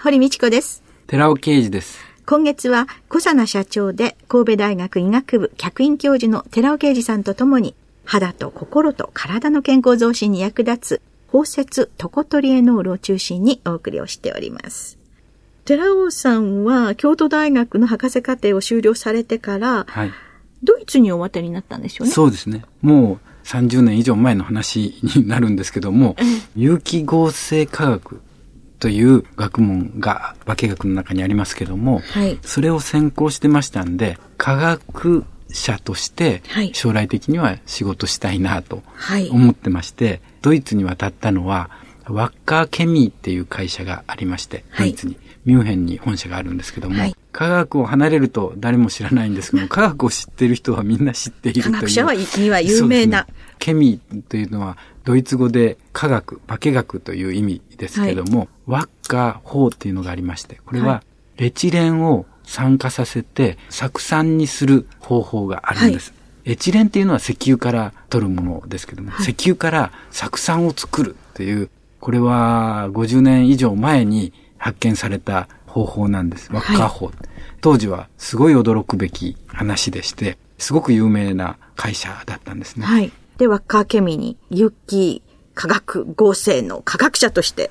堀道子です寺尾啓二です今月は小佐奈社長で神戸大学医学部客員教授の寺尾啓二さんとともに肌と心と体の健康増進に役立つ包摂トコトリエノールを中心にお送りをしております。寺尾さんは京都大学の博士課程を修了されてから、はい、ドイツにお渡りになったんでしょうね。そうですね。もう30年以上前の話になるんですけども、有機合成化学という学問が化学の中にありますけども、はい、それを専攻してましたんで、科学者として将来的には仕事したいなと思ってまして、はい、ドイツに渡ったのは、ワッカーケミーっていう会社がありまして、ドイツに、ミュンヘンに本社があるんですけども、科学を離れると誰も知らないんですけども、科学を知っている人はみんな知っているという。科学者は有名な、ね。ケミーというのはドイツ語で科学、化学という意味ですけども、はい、ワッカー法っていうのがありまして、これはレチレンを酸化させて酢酸にする方法があるんです。はい、エチレンっていうのは石油から取るものですけども、はい、石油から酢酸を作るという、これは50年以上前に発見された方法なんです。ワッカー法。はい、当時はすごい驚くべき話でして、すごく有名な会社だったんですね。はい。で、ワッカーケミに、有機化学合成の科学者として、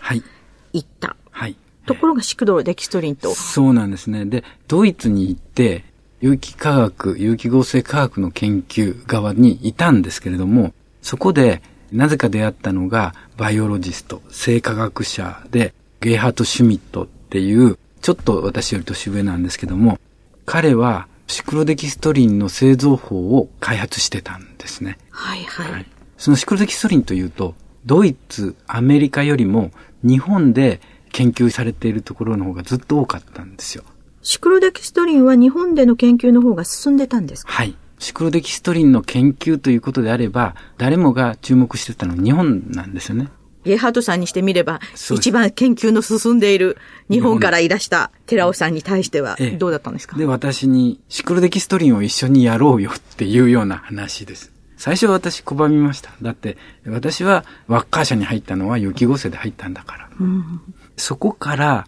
行った。はい。ところがシクドロデキストリンと。そうなんですね。で、ドイツに行って、有機化学、有機合成化学の研究側にいたんですけれども、そこで、なぜか出会ったのが、バイオロジスト、生化学者で、ゲイハート・シュミットっていう、ちょっと私より年上なんですけども、彼はシクロデキストリンの製造法を開発してたんですね。はいはい。はい、そのシクロデキストリンというと、ドイツ、アメリカよりも日本で研究されているところの方がずっと多かったんですよ。シクロデキストリンは日本での研究の方が進んでたんですか？はい。シクロデキストリンの研究ということであれば、誰もが注目してたのは日本なんですよね。ゲイハートさんにしてみれば、一番研究の進んでいる日本からいらした寺尾さんに対してはどうだったんですか、ええ、で、私にシクロデキストリンを一緒にやろうよっていうような話です。最初私拒みました。だって、私はワッカー社に入ったのは雪合成で入ったんだから。うん、そこから、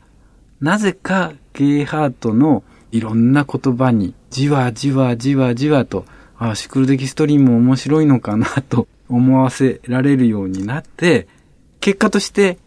なぜかゲイハートのいろんな言葉に、じわじわじわじわと、あシクロデキストリンも面白いのかなと思わせられるようになって、結果として、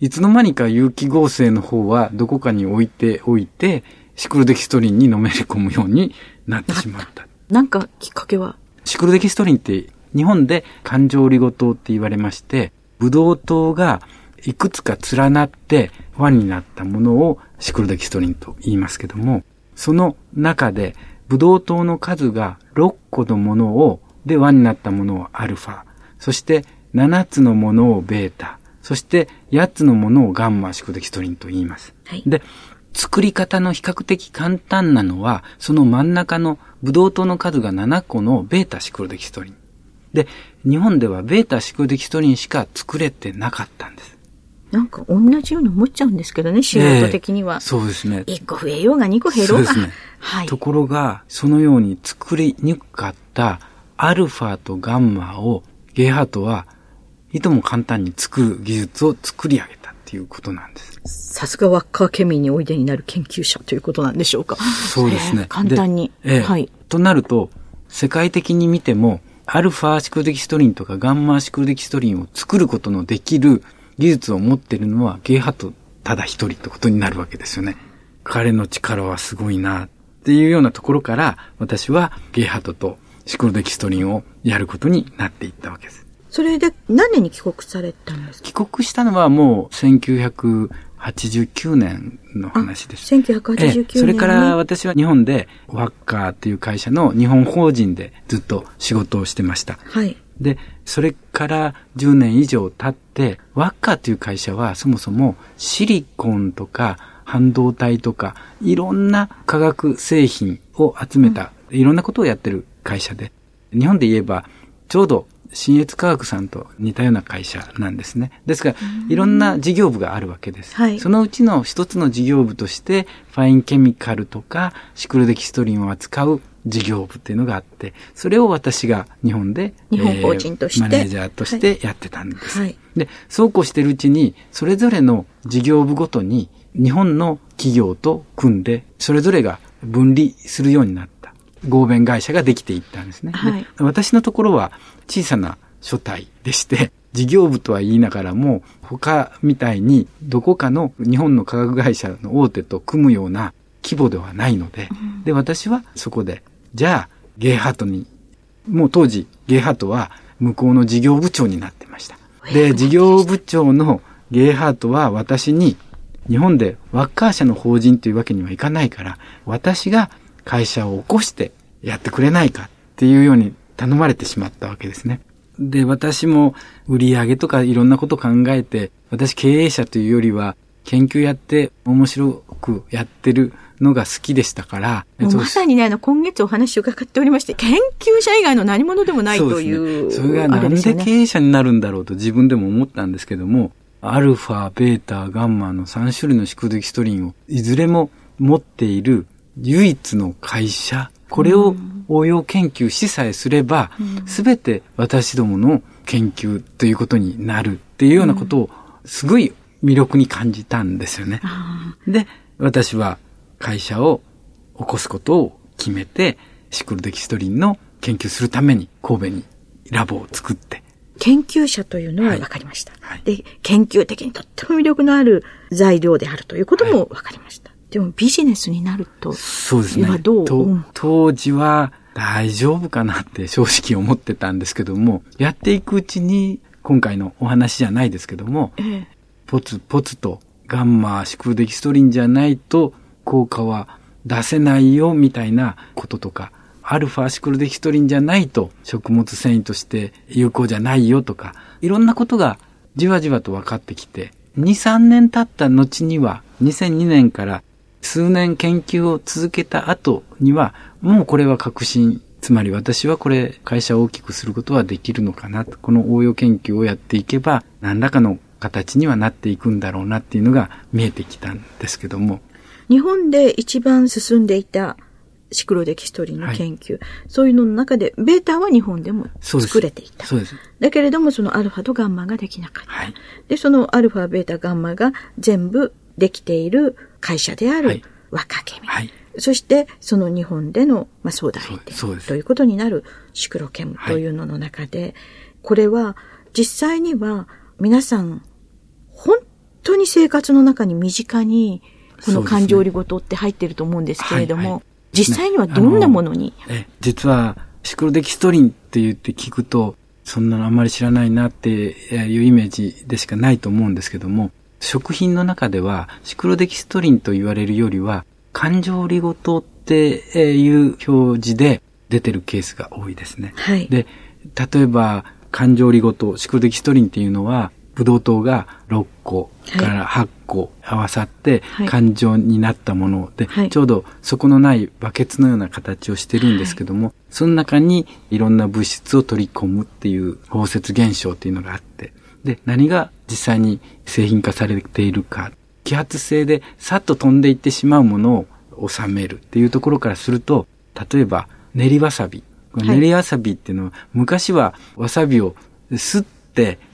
いつの間にか有機合成の方はどこかに置いておいて、シクロデキストリンにのめり込むようになってしまった。なんかきっかけはシクロデキストリンって日本で環状オリゴ糖って言われまして、ブドウ糖がいくつか連なって輪になったものをシクロデキストリンと言いますけども、その中でブドウ糖の数が6個のものを、で輪になったものをアルファ、そして7つのものをベータ、そして8つのものをガンマシクデキストリンと言います。はい、で、作り方の比較的簡単なのは、その真ん中のブドウ糖の数が7個のベータシクロデキストリン。で、日本ではベータシクロデキストリンしか作れてなかったんです。なんか同じように思っちゃうんですけどね、素人的には。えー、そうですね。1個増えようが2個減ろうが。そうですね。はい。ところが、そのように作りにくかったアルファとガンマをゲイハートはいとも簡単に作る技術を作り上げたっていうことなんです。さすがワッカーケミーにおいでになる研究者ということなんでしょうか。そうですね。簡単に。えはい。となると、世界的に見ても、アルファシクルデキストリンとかガンマシクルデキストリンを作ることのできる技術を持っているのはゲイハトただ一人ってことになるわけですよね。彼の力はすごいなっていうようなところから、私はゲイハトとシクロデキストリンをやることになっていったわけです。それで何年に帰国されたんですか？帰国したのはもう1989年の話です。1989年、それから私は日本でワッカーっていう会社の日本法人でずっと仕事をしてました。はい。で、それから10年以上経って、ワッカーという会社はそもそもシリコンとか半導体とか、いろんな化学製品を集めた、いろんなことをやってる会社で、日本で言えば、ちょうど新越科学さんと似たような会社なんですね。ですから、いろんな事業部があるわけです。はいそのうちの一つの事業部として、ファインケミカルとかシクロデキストリンを扱う事業部っていうのがあって、それを私が日本で、日本法人としてマネージャーとしてやってたんです。はいで、そうこうしてるうちに、それぞれの事業部ごとに、日本の企業と組んで、それぞれが分離するようになった。合弁会社ができていったんですね。ではい私のところは小さな所帯でして、事業部とは言いながらも、他みたいにどこかの日本の化学会社の大手と組むような規模ではないので、で、私はそこで、じゃあ、ゲイハートに、もう当時、ゲイハートは向こうの事業部長になってました。で、事業部長のゲイハートは私に、日本でワッカー社の法人というわけにはいかないから、私が会社を起こしてやってくれないかっていうように頼まれてしまったわけですね。で、私も売り上げとかいろんなこと考えて、私経営者というよりは研究やって面白くやってるのが好きでしたから、まさにね、あの、今月お話を伺っておりまして、研究者以外の何者でもないという、そね。それがあなんで経営者になるんだろうと自分でも思ったんですけども、アルファ、ベータ、ガンマの3種類のシクデキストリンをいずれも持っている唯一の会社、これを応用研究しさえすれば、すべて私どもの研究ということになるっていうようなことをすごい魅力に感じたんですよね。で、私は会社を起こすことを決めて、シクロデキストリンの研究するために神戸にラボを作って、研究者というのははい。分かりました。はい。で、研究的にとっても魅力のある材料であるということも分かりました。でもビジネスになると、そうですね。今。どう？当時は大丈夫かなって正直思ってたんですけども、やっていくうちに、今回のお話じゃないですけども、ええ。ポツポツとガンマシクロデキストリンじゃないと効果は出せないよみたいなこととか、アルファシクロデキストリンじゃないと食物繊維として有効じゃないよとか、いろんなことがじわじわと分かってきて、2、3年経った後には、2002年から数年研究を続けた後には、もうこれは確信、つまり私はこれ会社を大きくすることはできるのかなと。この応用研究をやっていけば、何らかの形にはなっていくんだろうなっていうのが見えてきたんですけども。日本で一番進んでいたシクロデキストリンの研究、そういうのの中で、ベータは日本でも。作れていた。そうです。だけれども、そのアルファとガンマができなかった。はい。で、そのアルファ、ベータ、ガンマが全部できている会社であるはい若ケミ。はい。そして、その日本での、まあ、相談相手ということになるシクロケムというのの中で、これは実際には皆さん、本当に生活の中に身近に、この感情理ごとって入ってると思うんですけれども、はいはい実際にはどんなものに、え、実は、シクロデキストリンって言って聞くと、そんなのあんまり知らないなっていうイメージでしかないと思うんですけども、食品の中では、シクロデキストリンと言われるよりは、感情リゴ糖っていう表示で出てるケースが多いですね。はい。で、例えば、感情リゴ糖、シクロデキストリンっていうのは、ブドウ糖が6個から8個合わさってはい。感情になったもので、はい。ちょうど底のないバケツのような形をしてるんですけども、その中にいろんな物質を取り込むっていう包摂現象っていうのがあって、で、何が実際に製品化されているか、揮発性でさっと飛んでいってしまうものを収めるっていうところからすると、例えば練りわさび。練りわさびっていうのは、昔はわさびをすって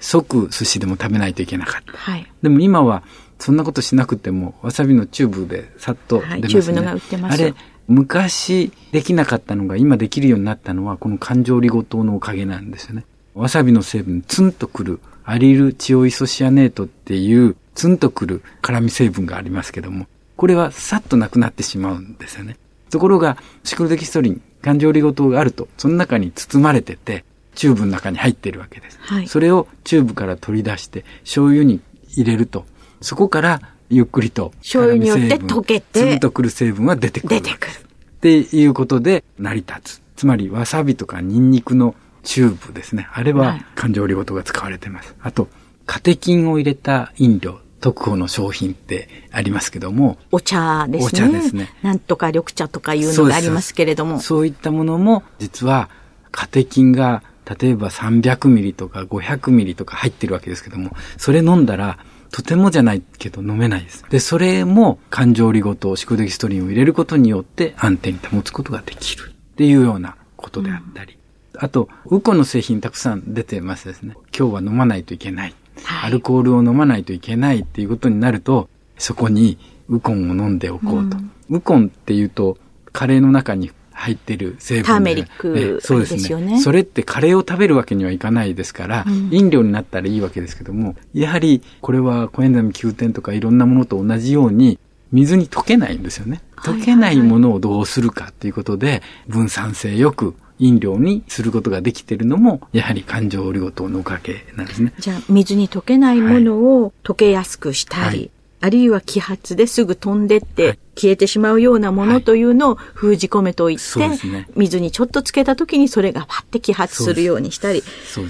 すぐ寿司でも食べないといけなかった。はい。でも今はそんなことしなくても、わさびのチューブでさっと出ますね。はいチューブのが売ってますあれ、昔できなかったのが今できるようになったのは、この環状オリゴ糖のおかげなんですよね。わさびの成分、ツンとくる、アリルチオイソシアネートっていう、ツンとくる辛味成分がありますけども、これはさっとなくなってしまうんですよね。ところが、シクロデキストリン、環状オリゴ糖があると、その中に包まれてて、チューブの中に入ってるわけです。はいそれをチューブから取り出して、醤油に入れると、そこからゆっくりと醤油によって溶けてツンとくる成分は出てくる。出てくる。っていうことで成り立つ。つまり、わさびとかニンニクのチューブですね。あれははい環状オリゴ糖が使われています。あと、カテキンを入れた飲料。特保の商品ってありますけども。お茶ですね。お茶ですね。なんとか緑茶とかいうのがありますけれども。そういったものも、実は、カテキンが、例えば300ミリとか500ミリとか入ってるわけですけども、それ飲んだら、とてもじゃないけど飲めないです。で、それも感情リゴ糖、シコデキストリンを入れることによって安定に保つことができるっていうようなことであったり。うん、あと、ウコンの製品たくさん出てますですね。今日は飲まないといけない。はい、アルコールを飲まないといけないっていうことになると、そこにウコンを飲んでおこうと。うん、ウコンっていうと、カレーの中に入ってる成分ターメリックそうですね。それってカレーを食べるわけにはいかないですから、うん、飲料になったらいいわけですけども、やはりこれはコエンザミ Q 点とかいろんなものと同じように、水に溶けないんですよね。溶けないものをどうするかっていうことで、分散性よく飲料にすることができているのも、やはり感情オリゴ糖のおかげなんですね。じゃあ、水に溶けないものを溶けやすくしたり、はいあるいは揮発ですぐ飛んでって消えてしまうようなものというのを封じ込めといって、ね、水にちょっとつけた時にそれがパッて揮発するようにしたり、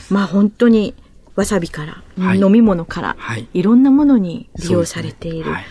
まあ本当にわさびから、はい、飲み物から、はい、いろんなものに利用されている、ね。はい、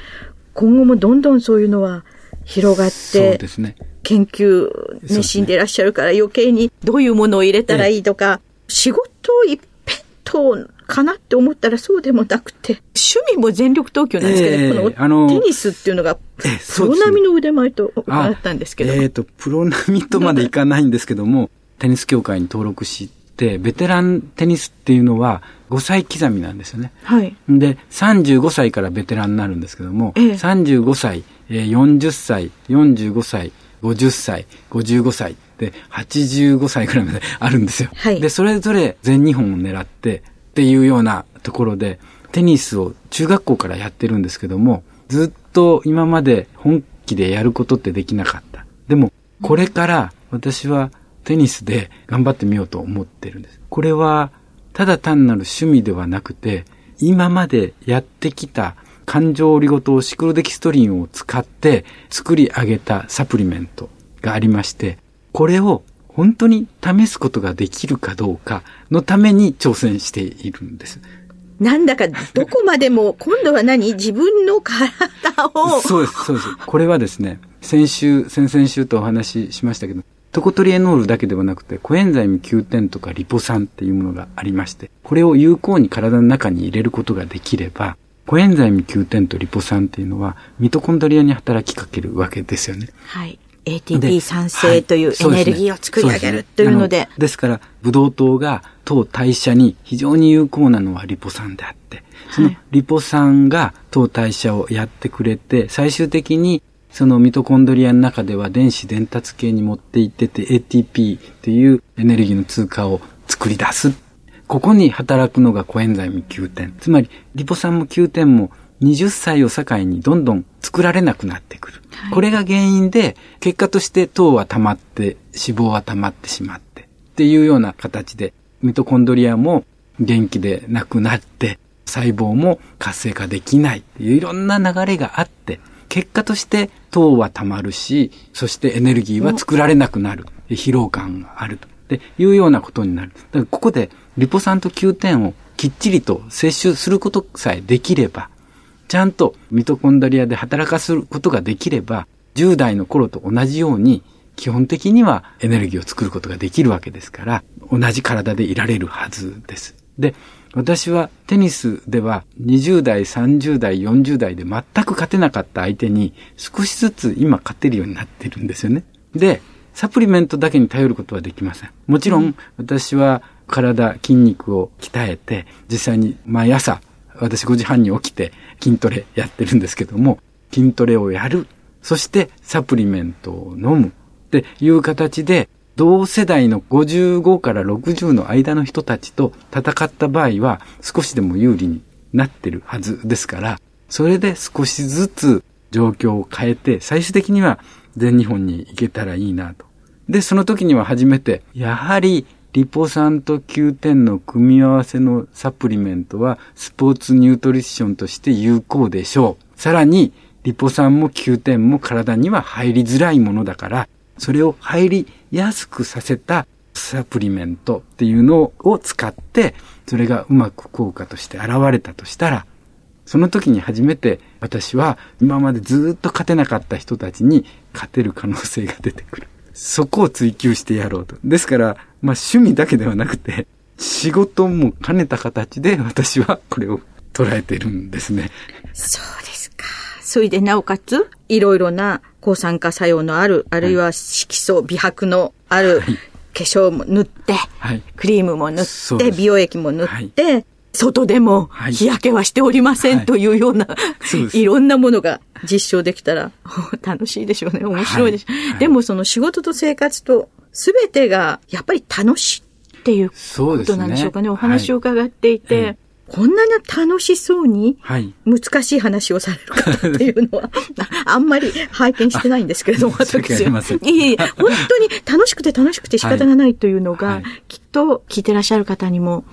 今後もどんどんそういうのは広がって、ね、研究熱心でいらっしゃるから余計にどういうものを入れたらいいとか、仕事一辺とかなって思ったらそうでもなくて、趣味も全力投球なんですけど、えー、このテニスっていうのが、プロ並みの腕前と伺ったんですけど。えっ、ー、と、プロ並みとまでいかないんですけども、テニス協会に登録して、ベテランテニスっていうのは5歳刻みなんですよね。はい。で、35歳からベテランになるんですけども、えー、35歳、40歳、45歳、50歳、55歳で、85歳くらいまであるんですよ。はい。で、それぞれ全日本を狙って、っていうようなところで、テニスを中学校からやってるんですけども、ずっと今まで本気でやることってできなかった。でも、これから私はテニスで頑張ってみようと思ってるんです。これは、ただ単なる趣味ではなくて、今までやってきた感情オリゴ糖シクロデキストリンを使って作り上げたサプリメントがありまして、これを本当に試すことができるかどうかのために挑戦しているんです。なんだか、どこまでも、今度は何？自分の体を。そうです、そうです。これはですね、先週、先々週とお話ししましたけど、トコトリエノールだけではなくて、コエンザイム Q10 とかリポ酸っていうものがありまして、これを有効に体の中に入れることができれば、コエンザイム Q10 とリポ酸っていうのは、ミトコンドリアに働きかけるわけですよね。はい。ATP 酸性というエネルギーを作り上げるというので。でですから、ブドウ糖が糖代謝に非常に有効なのはリポ酸であって、そのリポ酸が糖代謝をやってくれて、最終的にそのミトコンドリアの中では電子伝達系に持っていってて ATP というエネルギーの通貨を作り出す。ここに働くのがコエンザイム9点。つまり、リポ酸も9点も20歳を境にどんどん作られなくなってくる。はい、これが原因で、結果として糖は溜まって、脂肪は溜まってしまって、っていうような形で、ミトコンドリアも元気でなくなって、細胞も活性化できないっていういろんな流れがあって、結果として糖は溜まるし、そしてエネルギーは作られなくなる。疲労感があると。で、いうようなことになる。だからここでリポ酸と9点をきっちりと摂取することさえできれば、ちゃんとミトコンドリアで働かすことができれば、10代の頃と同じように、基本的にはエネルギーを作ることができるわけですから、同じ体でいられるはずです。で、私はテニスでは20代、30代、40代で全く勝てなかった相手に少しずつ今勝てるようになってるんですよね。で、サプリメントだけに頼ることはできません。もちろん私は体、筋肉を鍛えて実際に毎朝私5時半に起きて筋トレやってるんですけども、筋トレをやる。そしてサプリメントを飲む。っていう形で、同世代の55から60の間の人たちと戦った場合は少しでも有利になってるはずですから、それで少しずつ状況を変えて、最終的には全日本に行けたらいいなと。で、その時には初めて、やはりリポ酸と9点の組み合わせのサプリメントはスポーツニュートリションとして有効でしょう。さらに、リポ酸も9点も体には入りづらいものだから、それを入りやすくさせたサプリメントっていうのを使って、それがうまく効果として現れたとしたら、その時に初めて私は今までずっと勝てなかった人たちに勝てる可能性が出てくる。そこを追求してやろうと。ですから、まあ趣味だけではなくて、仕事も兼ねた形で私はこれを捉えているんですね。そうですか。それでなおかつ、いろいろな抗酸化作用のある、あるいは色素、美白のある、化粧も塗って、はい、クリームも塗って、美容液も塗って、はい。外でも日焼けはしておりませんというような、はい、いろんなものが実証できたら 楽しいでしょうね。面白いでしょう。はいはい、でもその仕事と生活と全てがやっぱり楽しいっていうことなんでしょうかね。お話を伺っていて。こんなに楽しそうに、難しい話をされる方っていうのは、あんまり拝見してないんですけれども、私は。いえいえ、本当に楽しくて楽しくて仕方がないというのが、きっと聞いてらっしゃる方にも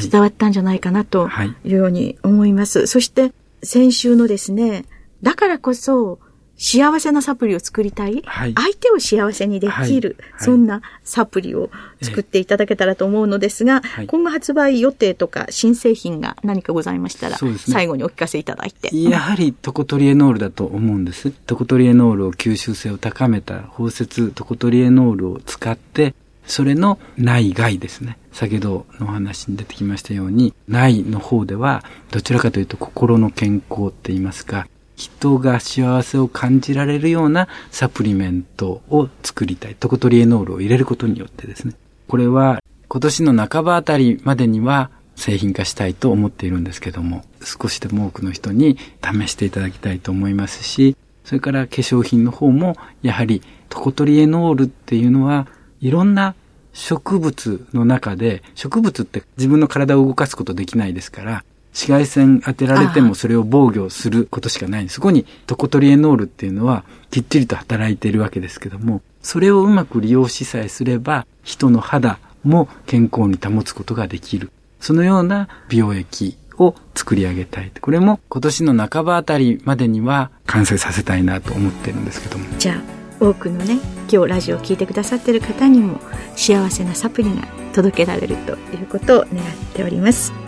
伝わったんじゃないかなというように思います。そして、先週のですね、だからこそ、幸せなサプリを作りたい、はい、相手を幸せにできる、はい、そんなサプリを作っていただけたらと思うのですが、はい、今後発売予定とか新製品が何かございましたら、ね、最後にお聞かせいただいて。やはりトコトリエノールだと思うんです。トコトリエノールを吸収性を高めた包摂トコトリエノールを使って、それの内外ですね。先ほどのお話に出てきましたように、内の方では、どちらかというと心の健康って言いますか、人が幸せを感じられるようなサプリメントを作りたい。トコトリエノールを入れることによってですね。これは今年の半ばあたりまでには製品化したいと思っているんですけども、少しでも多くの人に試していただきたいと思いますし、それから化粧品の方も、やはりトコトリエノールっていうのは、いろんな植物の中で、植物って自分の体を動かすことできないですから、紫外線当てられてもそれを防御することしかない。そこにトコトリエノールっていうのはきっちりと働いているわけですけども、それをうまく利用しさえすれば、人の肌も健康に保つことができる。そのような美容液を作り上げたい。これも今年の半ばあたりまでには完成させたいなと思ってるんですけども。じゃあ、多くのね、今日ラジオを聴いてくださってる方にも幸せなサプリが届けられるということを願っております。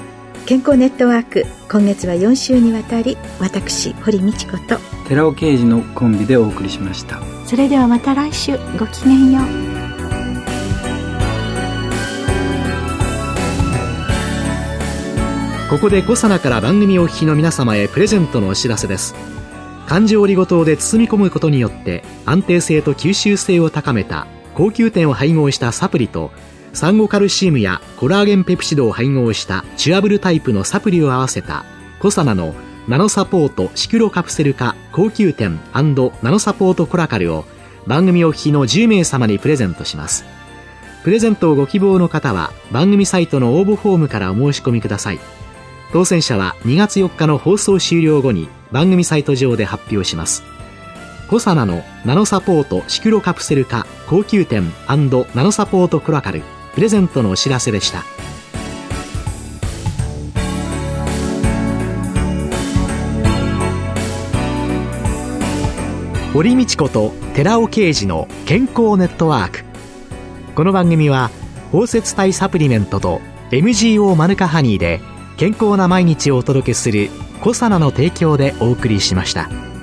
健康ネットワーク今月は4週にわたり私堀道子と寺尾啓二のコンビでお送りしました。それではまた来週ごきげんよう。ここでコサナから番組お聞きの皆様へプレゼントのお知らせです。漢字折りごとで包み込むことによって安定性と吸収性を高めた高級点を配合したサプリとサンゴカルシウムやコラーゲンペプチドを配合したチュアブルタイプのサプリを合わせたコサナのナノサポートシクロカプセル化高級店ナノサポートコラカルを番組お聞きの10名様にプレゼントします。プレゼントをご希望の方は番組サイトの応募フォームからお申し込みください。当選者は2月4日の放送終了後に番組サイト上で発表します。コサナのナノサポートシクロカプセル化高級店ナノサポートコラカルプレゼントのお知らせでした堀道子と寺尾啓二の健康ネットワークこの番組は包摂体サプリメントと MGO マヌカハニーで健康な毎日をお届けするコサナの提供でお送りしました。